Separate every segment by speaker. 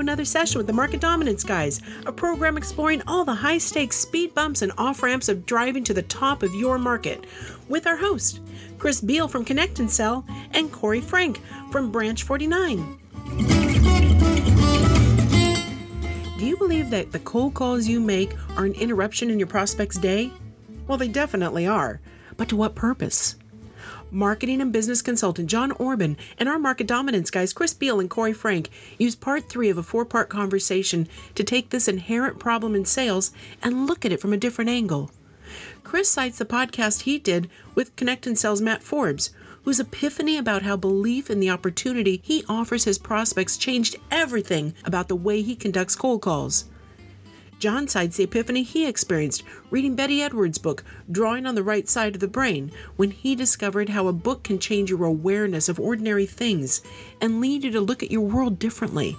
Speaker 1: another session with the Market Dominance Guys, a program exploring all the high stakes speed bumps and off ramps of driving to the top of your market, with our host, Chris Beall from Connect and Sell, and Corey Frank from Branch 49. Do you believe that the cold calls you make are an interruption in your prospect's day? Well, they definitely are. But to what purpose? Marketing and business consultant John Orban and our market dominance guys Chris Beall and Corey Frank use part three of a four part conversation to take this inherent problem in sales and look at it from a different angle. Chris cites the podcast he did with Connect and Sell's Matt Forbes, whose epiphany about how belief in the opportunity he offers his prospects changed everything about the way he conducts cold calls. John cites the epiphany he experienced reading Betty Edwards' book, Drawing on the Right Side of the Brain, when he discovered how a book can change your awareness of ordinary things and lead you to look at your world differently.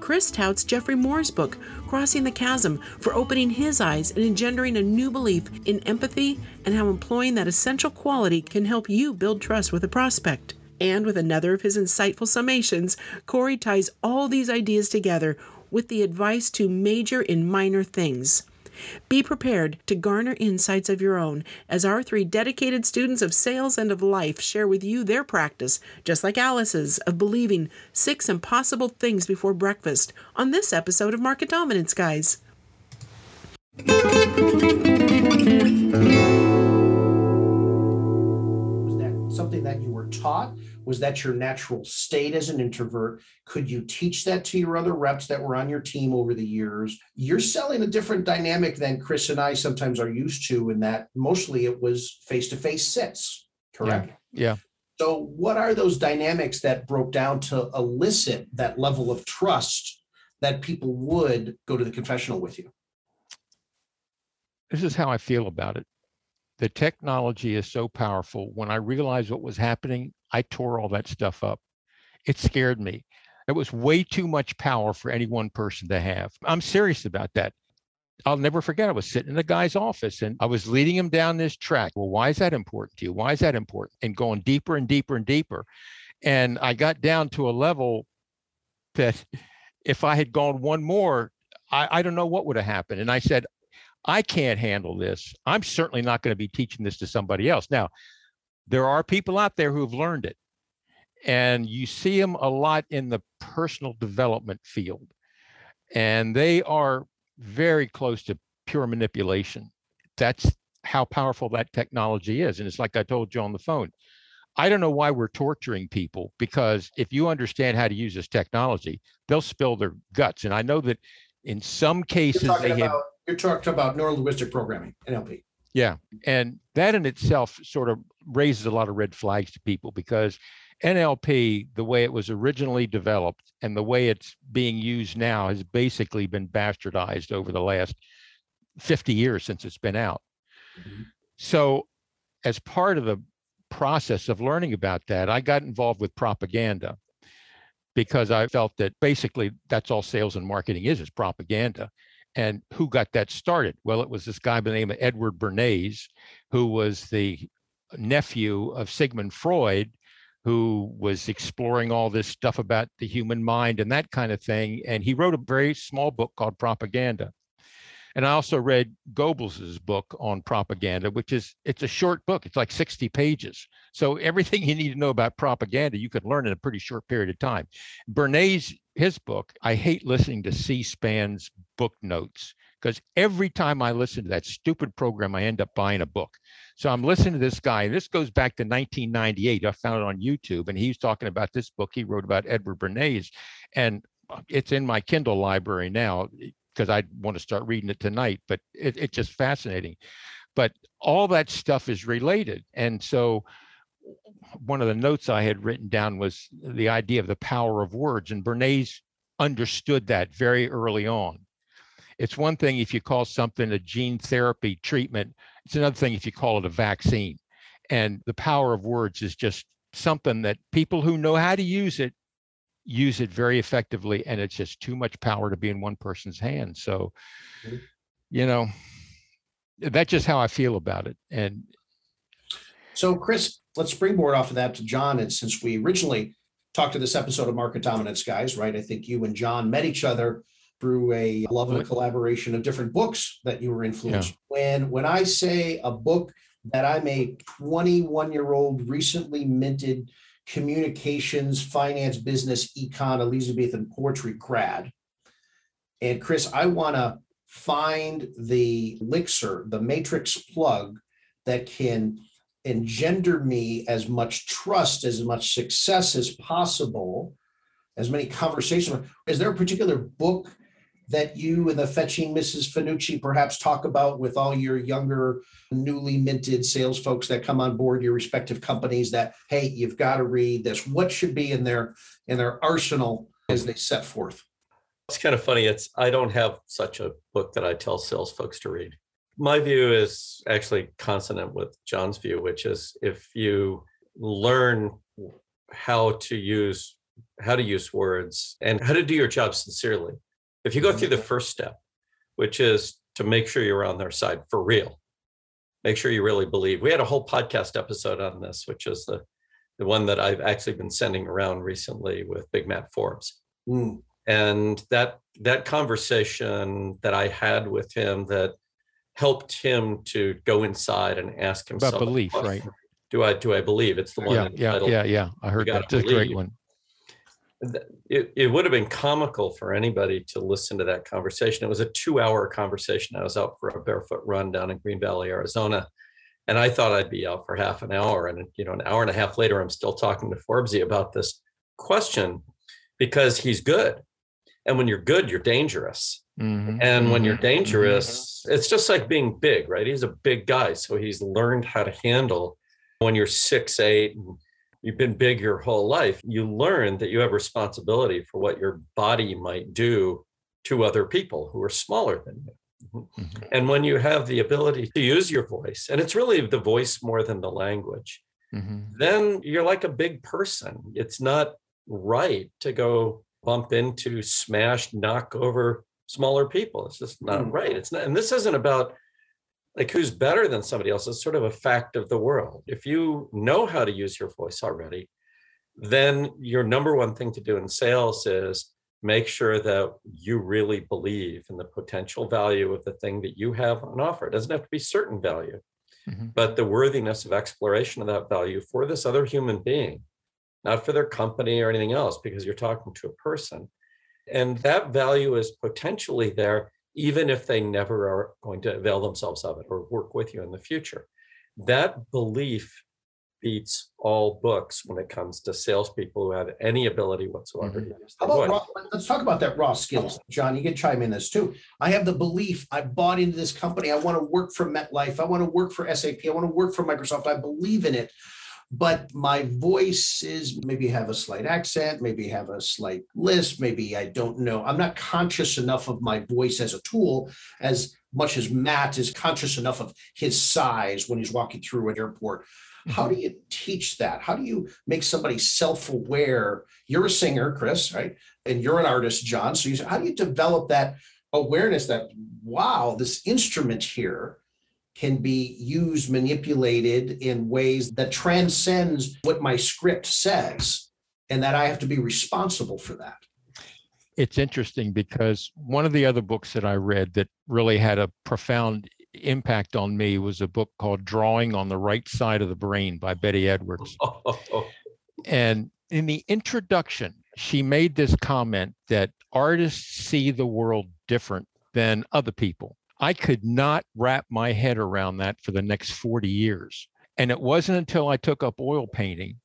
Speaker 1: Chris touts Geoffrey Moore's book, Crossing the Chasm, for opening his eyes and engendering a new belief in empathy and how employing that essential quality can help you build trust with a prospect. And with another of his insightful summations, Corey ties all these ideas together with the advice to major in minor things. Be prepared to garner insights of your own as our three dedicated students of sales and of life share with you their practice, just like Alice's, of believing six impossible things before breakfast on this episode of Market Dominance, guys.
Speaker 2: That you were taught? Was that your natural state as an introvert? Could you teach that to your other reps that were on your team over the years? You're selling a different dynamic than Chris and I sometimes are used to, in that mostly it was face to face sits, correct?
Speaker 3: Yeah. yeah.
Speaker 2: So, what are those dynamics that broke down to elicit that level of trust that people would go to the confessional with you?
Speaker 3: This is how I feel about it. The technology is so powerful. When I realized what was happening, I tore all that stuff up. It scared me. It was way too much power for any one person to have. I'm serious about that. I'll never forget. I was sitting in the guy's office and I was leading him down this track. Well, why is that important to you? Why is that important? And going deeper and deeper and deeper. And I got down to a level that if I had gone one more, I, I don't know what would have happened. And I said, I can't handle this. I'm certainly not going to be teaching this to somebody else. Now, there are people out there who have learned it and you see them a lot in the personal development field and they are very close to pure manipulation that's how powerful that technology is and it's like i told you on the phone i don't know why we're torturing people because if you understand how to use this technology they'll spill their guts and i know that in some cases they
Speaker 2: talking,
Speaker 3: have
Speaker 2: about, you're talking about neuro-linguistic programming nlp
Speaker 3: yeah. And that in itself sort of raises a lot of red flags to people because NLP, the way it was originally developed and the way it's being used now, has basically been bastardized over the last 50 years since it's been out. Mm-hmm. So, as part of the process of learning about that, I got involved with propaganda because I felt that basically that's all sales and marketing is is propaganda. And who got that started? Well, it was this guy by the name of Edward Bernays, who was the nephew of Sigmund Freud, who was exploring all this stuff about the human mind and that kind of thing. And he wrote a very small book called Propaganda. And I also read Goebbels's book on propaganda, which is it's a short book. It's like 60 pages. So everything you need to know about propaganda, you could learn in a pretty short period of time. Bernays, his book, I hate listening to C-SPAN's book notes because every time I listen to that stupid program, I end up buying a book. So I'm listening to this guy. This goes back to 1998. I found it on YouTube, and he's talking about this book he wrote about Edward Bernays, and uh, it's in my Kindle library now because I want to start reading it tonight, but it, it's just fascinating. But all that stuff is related. And so one of the notes I had written down was the idea of the power of words. And Bernays understood that very early on. It's one thing if you call something a gene therapy treatment, it's another thing if you call it a vaccine. And the power of words is just something that people who know how to use it use it very effectively and it's just too much power to be in one person's hands so mm-hmm. you know that's just how i feel about it and
Speaker 2: so chris let's springboard off of that to john and since we originally talked to this episode of Market Dominance, guys, right? I think you and John met each other through a love and a collaboration of different books that you were influenced. Yeah. When when I say a book that I'm a 21 year old recently minted communications, finance, business, econ, Elizabethan poetry grad. And Chris, I want to find the elixir, the matrix plug that can engender me as much trust, as much success as possible, as many conversations. Is there a particular book that you and the fetching Mrs. Fanucci perhaps talk about with all your younger, newly minted sales folks that come on board your respective companies that, hey, you've got to read this. What should be in their in their arsenal as they set forth?
Speaker 4: It's kind of funny. It's I don't have such a book that I tell sales folks to read. My view is actually consonant with John's view, which is if you learn how to use how to use words and how to do your job sincerely. If you go through the first step, which is to make sure you're on their side for real, make sure you really believe. We had a whole podcast episode on this, which is the the one that I've actually been sending around recently with Big Matt Forbes. Mm and that that conversation that I had with him that helped him to go inside and ask himself
Speaker 3: about belief, right?
Speaker 4: Do I do I believe it's the one?
Speaker 3: Yeah, yeah, yeah, yeah. I heard that. It's a great one.
Speaker 4: It, it would have been comical for anybody to listen to that conversation. It was a two-hour conversation. I was out for a barefoot run down in Green Valley, Arizona, and I thought I'd be out for half an hour. And you know, an hour and a half later, I'm still talking to Forbesy about this question because he's good and when you're good, you're dangerous. Mm-hmm. And when you're mm-hmm. dangerous, mm-hmm. it's just like being big, right? He's a big guy. So he's learned how to handle when you're six, eight, and you've been big your whole life, you learn that you have responsibility for what your body might do to other people who are smaller than you. Mm-hmm. mm-hmm. And when you have the ability to use your voice, and it's really the voice more than the language, mm-hmm. then you're like a big person. It's not right to go bump into, smash, knock over smaller people. It's just not mm. right. It's not, and this isn't about like who's better than somebody else. It's sort of a fact of the world. If you know how to use your voice already, then your number one thing to do in sales is make sure that you really believe in the potential value of the thing that you have on offer. It doesn't have to be certain value, mm-hmm. but the worthiness of exploration of that value for this other human being not for their company or anything else, because you're talking to a person. And that value is potentially there, even if they never are going to avail themselves of it or work with you in the future. That belief beats all books when it comes to salespeople who have any ability whatsoever. Mm-hmm.
Speaker 2: How about raw, let's talk about that raw skills, John. You can chime in this too. I have the belief I bought into this company. I want to work for MetLife. I want to work for SAP. I want to work for Microsoft. I believe in it but my voice is maybe have a slight accent, maybe have a slight lisp, maybe I don't know. I'm not conscious enough of my voice as a tool as much as Matt is conscious enough of his size when he's walking through an airport. How do mm-hmm. you teach that? How do you make somebody self-aware? You're a singer, Chris, right? And you're an artist, John. So you, how do you develop that awareness that wow, this instrument here can be used, manipulated in ways that transcends what my script says, and that I have to be responsible for that.
Speaker 3: It's interesting because one of the other books that I read that really had a profound impact on me was a book called Drawing on the Right Side of the Brain by Betty Edwards. Oh. and in the introduction, she made this comment that artists see the world different than other people. I could not wrap my head around that for the next 40 years. And it wasn't until I took up oil painting,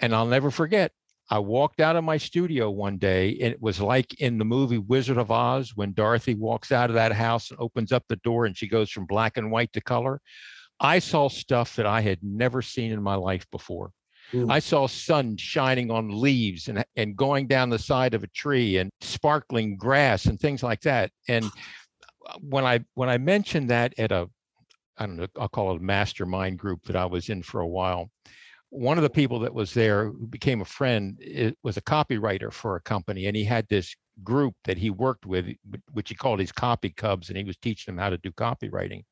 Speaker 3: and I'll never forget, I walked out of my studio one day, and it was like in the movie Wizard of Oz when Dorothy walks out of that house and opens up the door and she goes from black and white to color. I saw stuff that I had never seen in my life before. Mm. I saw sun shining on leaves and, and going down the side of a tree and sparkling grass and things like that. And when I when I mentioned that at a I don't know I'll call it a mastermind group that I was in for a while, one of the people that was there who became a friend was a copywriter for a company, and he had this group that he worked with, which he called his copy cubs, and he was teaching them how to do copywriting.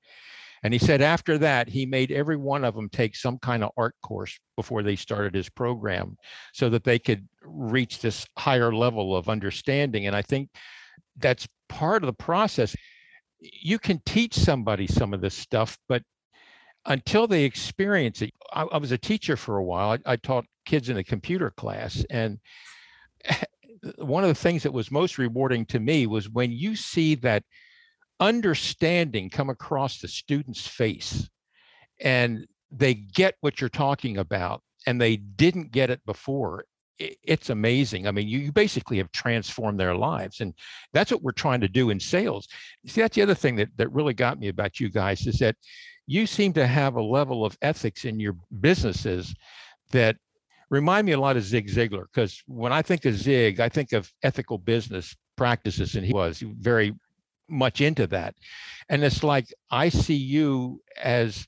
Speaker 3: And he said after that, he made every one of them take some kind of art course before they started his program so that they could reach this higher level of understanding. And I think that's part of the process. You can teach somebody some of this stuff, but until they experience it, I, I was a teacher for a while. I, I taught kids in a computer class. And one of the things that was most rewarding to me was when you see that understanding come across the student's face and they get what you're talking about and they didn't get it before it's amazing i mean you, you basically have transformed their lives and that's what we're trying to do in sales see that's the other thing that, that really got me about you guys is that you seem to have a level of ethics in your businesses that remind me a lot of zig ziglar because when i think of zig i think of ethical business practices and he was very much into that. And it's like I see you as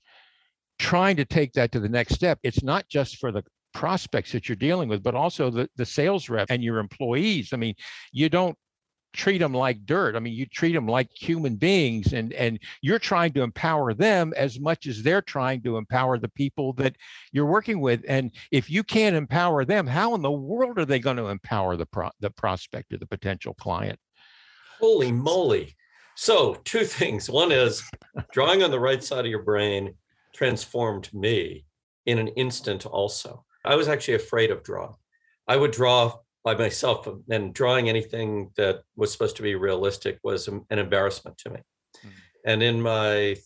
Speaker 3: trying to take that to the next step. It's not just for the prospects that you're dealing with, but also the, the sales rep and your employees. I mean, you don't treat them like dirt. I mean, you treat them like human beings and and you're trying to empower them as much as they're trying to empower the people that you're working with. And if you can't empower them, how in the world are they going to empower the pro- the prospect or the potential client?
Speaker 4: Holy moly. So, two things. One is drawing on the right side of your brain transformed me in an instant, also. I was actually afraid of drawing. I would draw by myself, and drawing anything that was supposed to be realistic was an embarrassment to me. Mm-hmm. And in my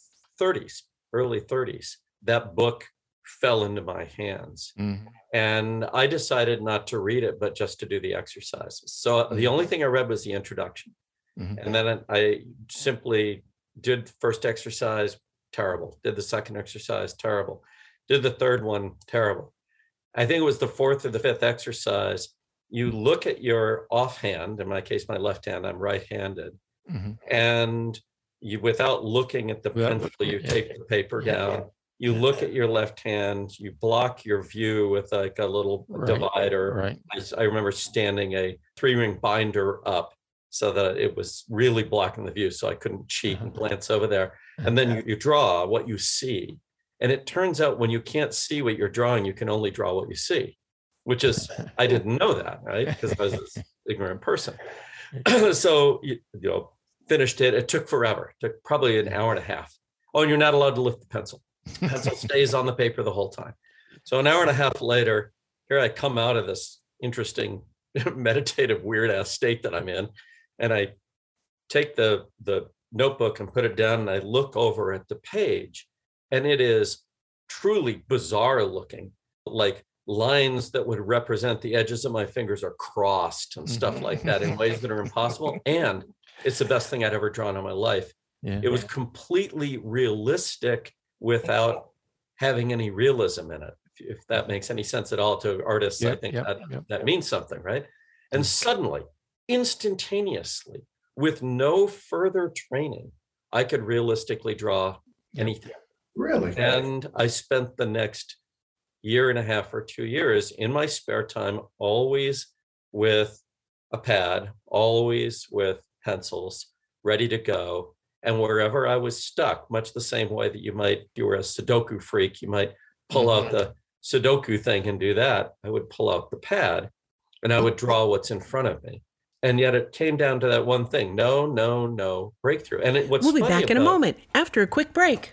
Speaker 4: 30s, early 30s, that book fell into my hands. Mm-hmm. And I decided not to read it, but just to do the exercises. So the only thing I read was the introduction. Mm-hmm. And then I simply did the first exercise, terrible. Did the second exercise, terrible. Did the third one, terrible. I think it was the fourth or the fifth exercise. You look at your offhand, in my case, my left hand, I'm right handed. Mm-hmm. And you, without looking at the pencil, you yeah. take the paper yeah. down. You look at your left hand, you block your view with like a little right. divider.
Speaker 3: Right.
Speaker 4: I, I remember standing a three ring binder up so that it was really blocking the view so I couldn't cheat and uh-huh. glance over there. And then you, you, draw what you see. And it turns out when you can't see what you're drawing, you can only draw what you see, which is, I didn't know that, right? Because I was this ignorant person. so, you, you know, finished it. It took forever, it took probably an hour and a half. Oh, and you're not allowed to lift the pencil. The pencil stays on the paper the whole time. So an hour and a half later, here I come out of this interesting meditative weird ass state that I'm in and I take the the notebook and put it down and I look over at the page and it is truly bizarre looking like lines that would represent the edges of my fingers are crossed and stuff mm-hmm. like that in ways that are impossible and it's the best thing I'd ever drawn in my life. Yeah. It was completely realistic without having any realism in it. If, if that makes any sense at all to artists, I think that, that means something, right? And suddenly instantaneously with no further training, I could realistically draw anything.
Speaker 2: Really?
Speaker 4: And I spent the next year and a half or two years in my spare time, always with a pad, always with pencils, ready to go. And wherever I was stuck, much the same way that you might, you were a Sudoku freak, you might pull out mm-hmm. the Sudoku thing and do that. I would pull out the pad and I would draw what's in front of me and yet it came down to that one thing no no no breakthrough and it, what's
Speaker 1: we'll be back in a moment after a quick break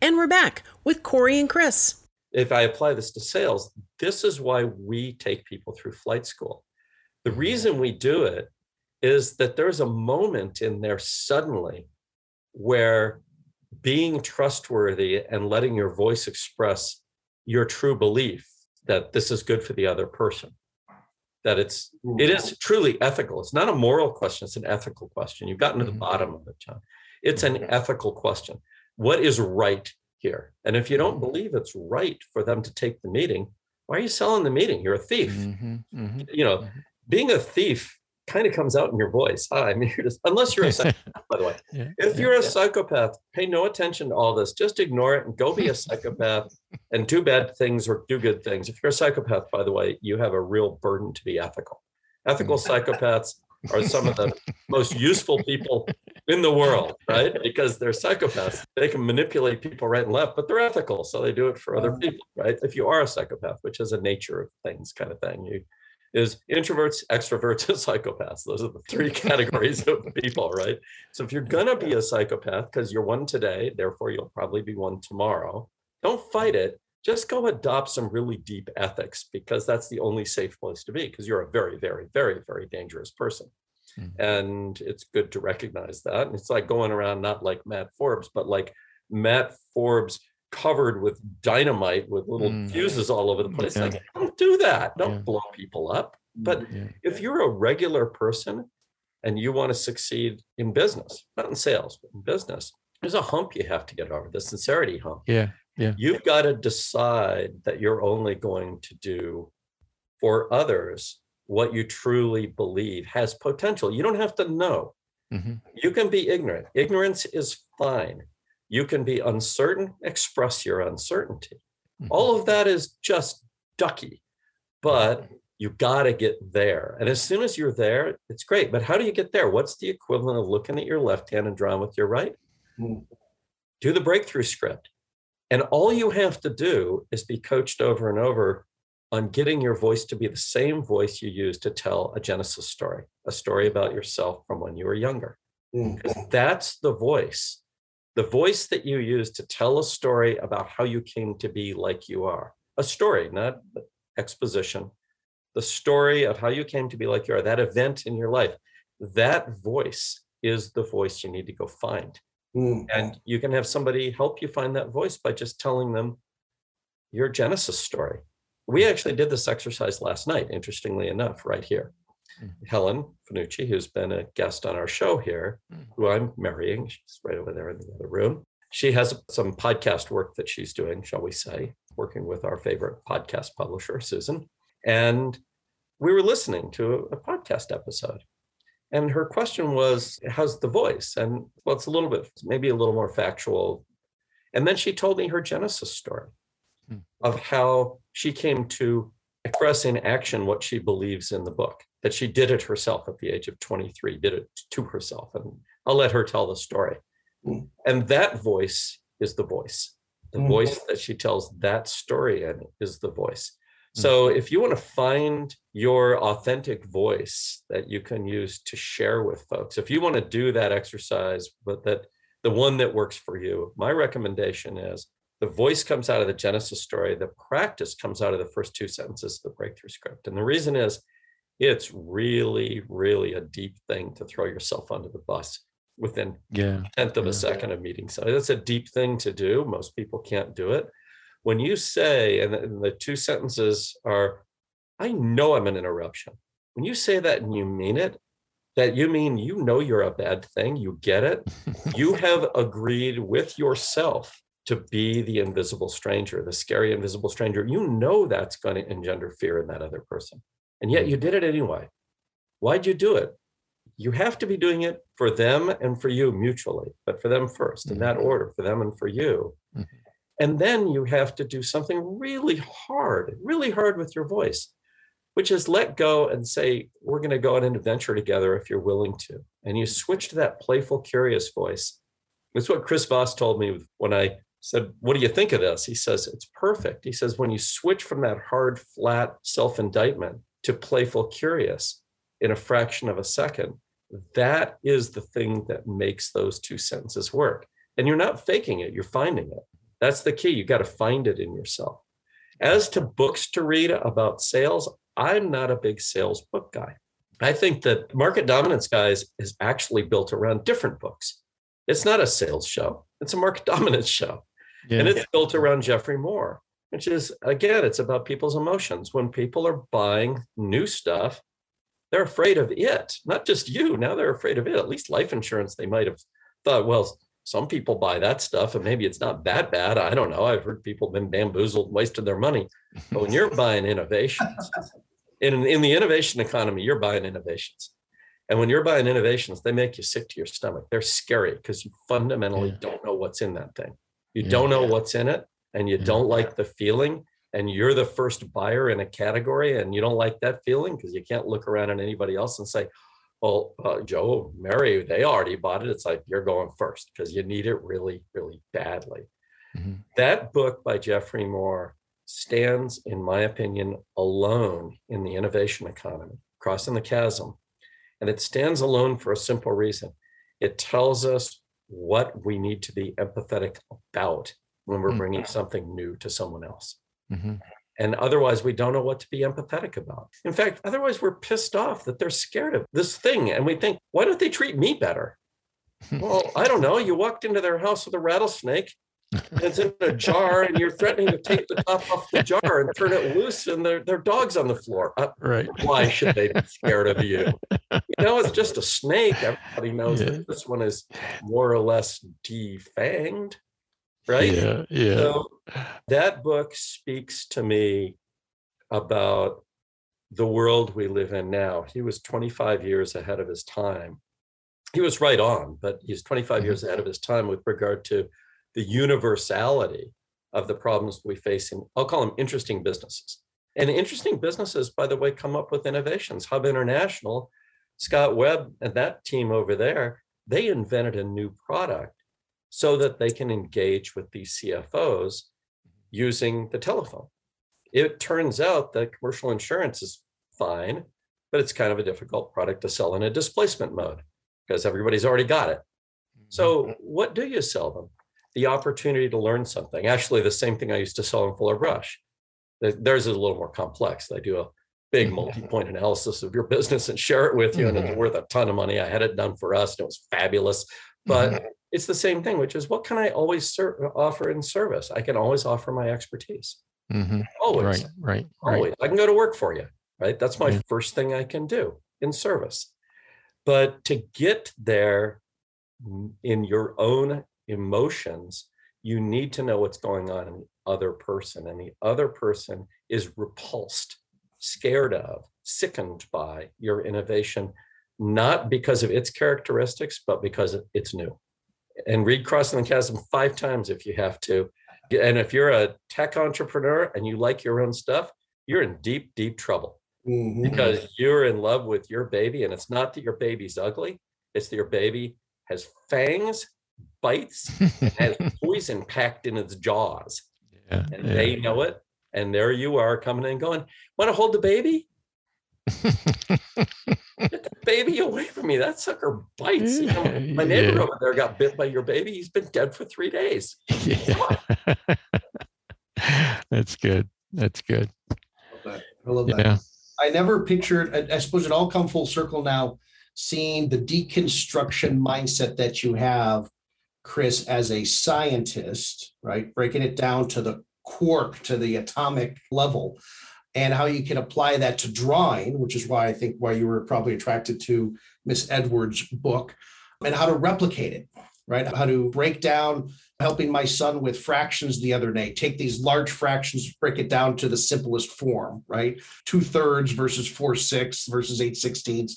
Speaker 1: And we're back with Corey and Chris.
Speaker 4: If I apply this to sales, this is why we take people through flight school. The reason we do it is that there's a moment in there suddenly where being trustworthy and letting your voice express your true belief that this is good for the other person that it's it is truly ethical. It's not a moral question, it's an ethical question. You've gotten to the
Speaker 3: Mhm.
Speaker 4: bottom of it, John. It's an ethical question. What is right here? And if you don't believe it's right for them to take the meeting, why are you selling the meeting? You're a thief.
Speaker 3: Mhm, mhm.
Speaker 4: You know,
Speaker 3: Mhm.
Speaker 4: being a thief kind of comes out in your voice. Hi, I'm here to, unless you're a psychopath, by the way.
Speaker 3: Yeah,
Speaker 4: If
Speaker 3: yeah.
Speaker 4: you're a psychopath, pay no attention to all this. Just ignore it and go be a psychopath and do bad things or do good things. If you're a psychopath, by the way, you have a real burden to be ethical. Ethical psychopaths are some of the most useful people in the world, right? Because they're psychopaths. They can manipulate people right and left, but they're ethical. So they do it for other mm. people, right? If you are a psychopath, which is a nature of things kind of thing, you is introverts, extroverts, and psychopaths. Those are the three categories of people, right? So if you're gonna be a psychopath, because you're one today, therefore you'll probably be one tomorrow, don't fight it. Just go adopt some really deep ethics because that's the only safe place to be, because you're a very, very, very, very dangerous person.
Speaker 3: Mhm.
Speaker 4: And it's good to recognize that. And it's like going around not like Matt Forbes, but like Matt Forbes covered with dynamite with little
Speaker 3: Mm.
Speaker 4: fuses all over the place.
Speaker 3: Yeah.
Speaker 4: Like, don't do that. Don't
Speaker 3: Yeah.
Speaker 4: blow people up. But
Speaker 3: Yeah.
Speaker 4: if you're a regular person and you want to succeed in business, not in sales, but in business, there's a hump you have to get over, the sincerity hump.
Speaker 3: Yeah.
Speaker 4: You've got to decide that you're only going to do for others what you truly believe has potential. You don't have to know.
Speaker 3: Mhm.
Speaker 4: You can be ignorant. Ignorance is fine. You can be uncertain, express your uncertainty.
Speaker 3: Mhm.
Speaker 4: All of that is just ducky, but you got to get there. And as soon as you're there, it's great. But how do you get there? What's the equivalent of looking at your left hand and drawing with your right?
Speaker 2: Mm.
Speaker 4: Do the breakthrough script. And all you have to do is be coached over and over on getting your voice to be the same voice you use to tell a Genesis story, a story about yourself from when you were younger.
Speaker 2: Mm.
Speaker 4: That's the voice, the voice that you use to tell a story about how you came to be like you are. A story, not exposition. The story of how you came to be like you are, that event in your life. That voice is the voice you need to go find.
Speaker 2: Mm.
Speaker 4: And you can have somebody help you find that voice by just telling them your Genesis story. We actually did this exercise last night, interestingly enough, right here.
Speaker 3: Mm.
Speaker 4: Helen Fanucci, who's been a guest on our show here,
Speaker 3: Mm.
Speaker 4: who I'm marrying, she's right over there in the other room. She has some podcast work that she's doing, shall we say, working with our favorite podcast publisher, Susan. And we were listening to a podcast episode. And her question was, How's the voice? And well, it's a little bit, maybe a little more factual. And then she told me her Genesis story
Speaker 3: Hmm.
Speaker 4: of how she came to express in action what she believes in the book, that she did it herself at the age of 23, did it to herself. And I'll let her tell the story.
Speaker 2: Hmm.
Speaker 4: And that voice is the voice. The
Speaker 2: Mhm.
Speaker 4: voice that she tells that story in is the voice. So mm. if you want to find your authentic voice that you can use to share with folks, if you want to do that exercise, but that the one that works for you, my recommendation is the voice comes out of the Genesis story, the practice comes out of the first two sentences of the breakthrough script. And the reason is it's really, really a deep thing to throw yourself under the bus within
Speaker 3: Yeah.
Speaker 4: tenth of
Speaker 3: Yeah.
Speaker 4: a second of meeting somebody. That's a deep thing to do. Most people can't do it. When you say, and the, and the two sentences are, I know I'm an interruption. When you say that and you mean it, that you mean you know you're a bad thing, you get it, you have agreed with yourself to be the invisible stranger, the scary invisible stranger. You know that's going to engender fear in that other person. And yet you did it anyway. Why'd you do it? You have to be doing it for them and for you mutually, but for them first in that
Speaker 3: Mhm.
Speaker 4: order, for them and for you.
Speaker 3: Mhm.
Speaker 4: And then you have to do something really hard, really hard with your voice, which is let go and say, We're going to go on an adventure together if you're willing to. And you switch to that playful, curious voice. It's what Chris Voss told me when I said, What do you think of this? He says, It's perfect. He says, When you switch from that hard, flat self indictment to playful, curious in a fraction of a second, that is the thing that makes those two sentences work. And you're not faking it, you're finding it. That's the key. You got to find it in yourself. As to books to read about sales, I'm not a big sales book guy. I think that Market Dominance Guys is actually built around different books. It's not a sales show, it's a market dominance show.
Speaker 3: Yeah.
Speaker 4: And it's built around Geoffrey Moore. which is again, it's about people's emotions. When people are buying new stuff, they're afraid of it, not just you. Now they're afraid of it. At least life insurance, they might have thought, well, some people buy that stuff and maybe it's not that bad. I don't know. I've heard people been bamboozled, wasted their money. But when you're buying innovations, in, in the innovation economy, you're buying innovations. And when you're buying innovations, they make you sick to your stomach. They're scary because you fundamentally
Speaker 3: Yeah.
Speaker 4: don't know what's in that thing. You
Speaker 3: Yeah.
Speaker 4: don't know what's in it and you
Speaker 3: Yeah.
Speaker 4: don't like the feeling. And you're the first buyer in a category and you don't like that feeling because you can't look around at anybody else and say, well, uh, Joe, Mary, they already bought it. It's like you're going first because you need it really, really badly.
Speaker 3: Mhm.
Speaker 4: That book by Geoffrey Moore stands, in my opinion, alone in the innovation economy, crossing the chasm. And it stands alone for a simple reason it tells us what we need to be empathetic about when we're
Speaker 3: Mm.
Speaker 4: bringing something new to someone else.
Speaker 3: Mhm.
Speaker 4: And otherwise, we don't know what to be empathetic about. In fact, otherwise, we're pissed off that they're scared of this thing. And we think, why don't they treat me better? Well, I don't know. You walked into their house with a rattlesnake. It's in a jar, and you're threatening to take the top off the jar and turn it loose, and their their dog's on the floor. Uh,
Speaker 3: Right.
Speaker 4: why should they be scared of you? You know, it's just a snake. Everybody knows
Speaker 3: Yeah.
Speaker 4: that this one is more or less defanged, right?
Speaker 3: Yeah. Yeah.
Speaker 4: So that book speaks to me about the world we live in now. He was 25 years ahead of his time. He was right on, but he's 25
Speaker 3: Mhm.
Speaker 4: years ahead of his time with regard to the universality of the problems we face in, I'll call them interesting businesses. And interesting businesses, by the way, come up with innovations. Hub International, Scott Webb and that team over there, they invented a new product so that they can engage with these CFOs mm-hmm. using the telephone. It turns out that commercial insurance is fine, but it's kind of a difficult product to sell in a displacement mode because everybody's already got it. Mm-hmm. So, what do you sell them? The opportunity to learn something. Actually, the same thing I used to sell in Fuller Brush. Theirs is a little more complex. They do a big multi-point analysis of your business and share it with you, and it's
Speaker 3: Mhm.
Speaker 4: worth a ton of money. I had it done for us, and it was fabulous. But.
Speaker 3: Mm-hmm.
Speaker 4: It's the same thing, which is what can I always ser- offer in service? I can always offer my expertise.
Speaker 3: Mhm.
Speaker 4: Always,
Speaker 3: Right. Right. Right.
Speaker 4: always. I can go to work for you, right? That's my first thing I can do in service. But to get there in your own emotions, you need to know what's going on in the other person. And the other person is repulsed, scared of, sickened by your innovation, not because of its characteristics, but because it's new. And read Crossing the Chasm five times if you have to. And if you're a tech entrepreneur and you like your own stuff, you're in deep, deep trouble
Speaker 2: Mhm.
Speaker 4: because you're in love with your baby. And it's not that your baby's ugly, it's that your baby has fangs, bites, and has poison packed in its jaws.
Speaker 3: yeah.
Speaker 4: And
Speaker 3: yeah.
Speaker 4: they know it. And there you are coming in going, Want to hold the baby? Get the baby away from me. That sucker bites. You know, mm. my neighbor
Speaker 3: Yeah.
Speaker 4: over there got bit by your baby. He's been dead for three days.
Speaker 3: Yeah. That's good. That's good.
Speaker 2: I love that.
Speaker 3: I love Yeah.
Speaker 2: I never pictured, I, I suppose it all come full circle now, seeing the deconstruction mindset that you have, Chris, as a scientist, right? Breaking it down to the quark, to the atomic level, and how you can apply that to drawing, which is why I think why you were probably attracted to Miss Edwards' book, and how to replicate it, right? How to break down helping my son with fractions the other day, take these large fractions, break it down to the simplest form, right? Two thirds versus four sixths versus eight sixteenths.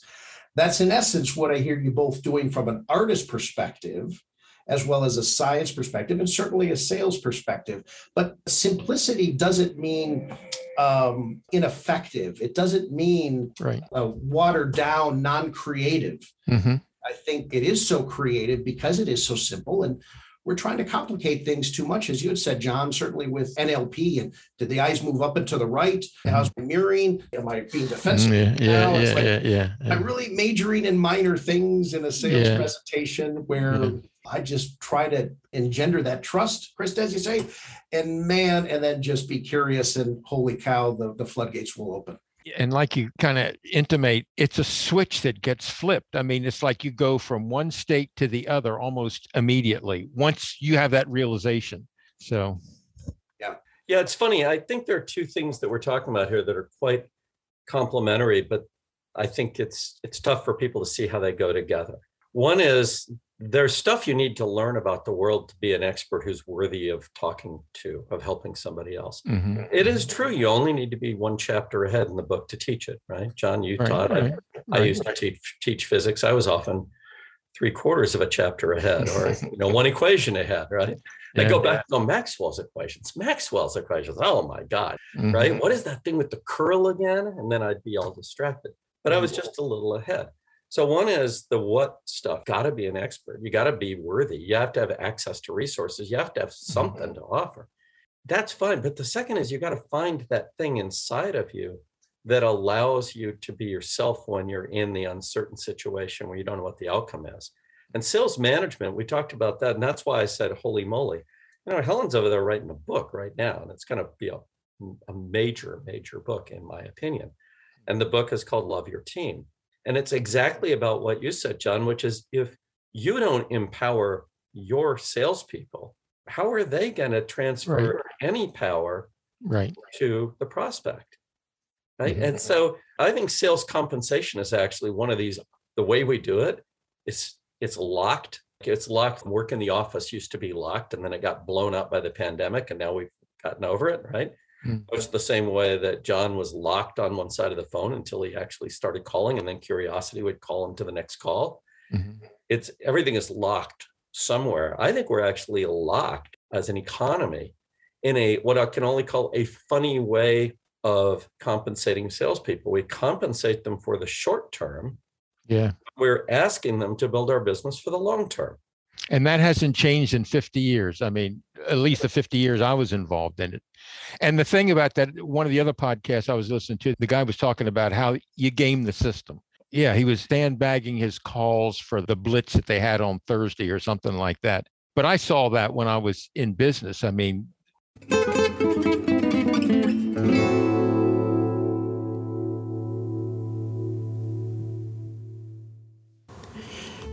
Speaker 2: That's in essence what I hear you both doing from an artist perspective, as well as a science perspective, and certainly a sales perspective. But simplicity doesn't mean um, ineffective. It doesn't mean
Speaker 3: Right.
Speaker 2: uh, watered down, non-creative.
Speaker 3: hmm
Speaker 2: I think it is so creative because it is so simple. And we're trying to complicate things too much, as you had said, John, certainly with NLP. And did the eyes move up and to the right? How's my mirroring? Am I being defensive?
Speaker 3: Yeah. Yeah.
Speaker 2: it's
Speaker 3: Yeah.
Speaker 2: like-
Speaker 3: Yeah. Yeah. yeah.
Speaker 2: I'm really majoring in minor things in a sales
Speaker 3: Yeah.
Speaker 2: presentation where
Speaker 3: Yeah.
Speaker 2: I just try to engender that trust, Chris, as you say, and man, and then just be curious and holy cow, the, the floodgates will open.
Speaker 3: and like you kind of intimate, it's a switch that gets flipped. I mean, it's like you go from one state to the other almost immediately once you have that realization. So,
Speaker 4: Yeah, Yeah, it's funny. I think there are two things that we're talking about here that are quite complementary, but I think it's it's tough for people to see how they go together. One is there's stuff you need to learn about the world to be an expert who's worthy of talking to, of helping somebody else.
Speaker 3: Mhm.
Speaker 4: It is true. You only need to be one chapter ahead in the book to teach it, right? John, you
Speaker 3: Right,
Speaker 4: taught.
Speaker 3: right,
Speaker 4: I, I used to teach teach physics. I was often three quarters of a chapter ahead, or you know, one equation ahead, right? I
Speaker 3: Yeah.
Speaker 4: go back to Maxwell's equations. Maxwell's equations. Oh my God,
Speaker 3: Mhm.
Speaker 4: right? What is that thing with the curl again? And then I'd be all distracted. But I was just a little ahead. So one is the what stuff. Got to be an expert. You got to be worthy. You have to have access to resources. You have to have mm-hmm. something to offer. That's fine. But the second is you got to find that thing inside of you that allows you to be yourself when you're in the uncertain situation where you don't know what the outcome is. And sales management, we talked about that. And that's why I said, holy moly. You know, Helen's over there writing a book right now, and it's going to be a, a major, major book, in my opinion. And the book is called Love Your Team. And it's exactly about what you said, John, which is if you don't empower your salespeople, how are they going to transfer any power
Speaker 3: Right.
Speaker 4: to the prospect? Right.
Speaker 3: Mhm.
Speaker 4: And so I think sales compensation is actually one of these, the way we do it, it's it's locked. It's locked. Work in the office used to be locked and then it got blown up by the pandemic and now we've gotten over it, right?
Speaker 3: Mm.
Speaker 4: Much the same way that John was locked on one side of the phone until he actually started calling and then curiosity would call him to the next call.
Speaker 3: Mhm.
Speaker 4: It's everything is locked somewhere. I think we're actually locked as an economy in a what I can only call a funny way of compensating salespeople. We compensate them for the short term.
Speaker 3: Yeah.
Speaker 4: We're asking them to build our business for the long term.
Speaker 3: And that hasn't changed in 50 years. I mean, at least the 50 years I was involved in it. And the thing about that, one of the other podcasts I was listening to, the guy was talking about how you game the system. Yeah, he was sandbagging his calls for the blitz that they had on Thursday or something like that. But I saw that when I was in business. I mean,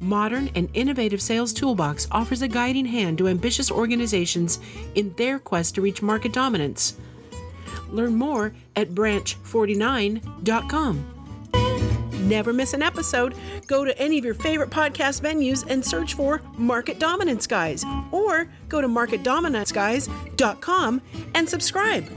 Speaker 1: modern and innovative sales toolbox offers a guiding hand to ambitious organizations in their quest to reach market dominance. Learn more at branch49.com. Never miss an episode. Go to any of your favorite podcast venues and search for Market Dominance Guys or go to marketdominanceguys.com and subscribe.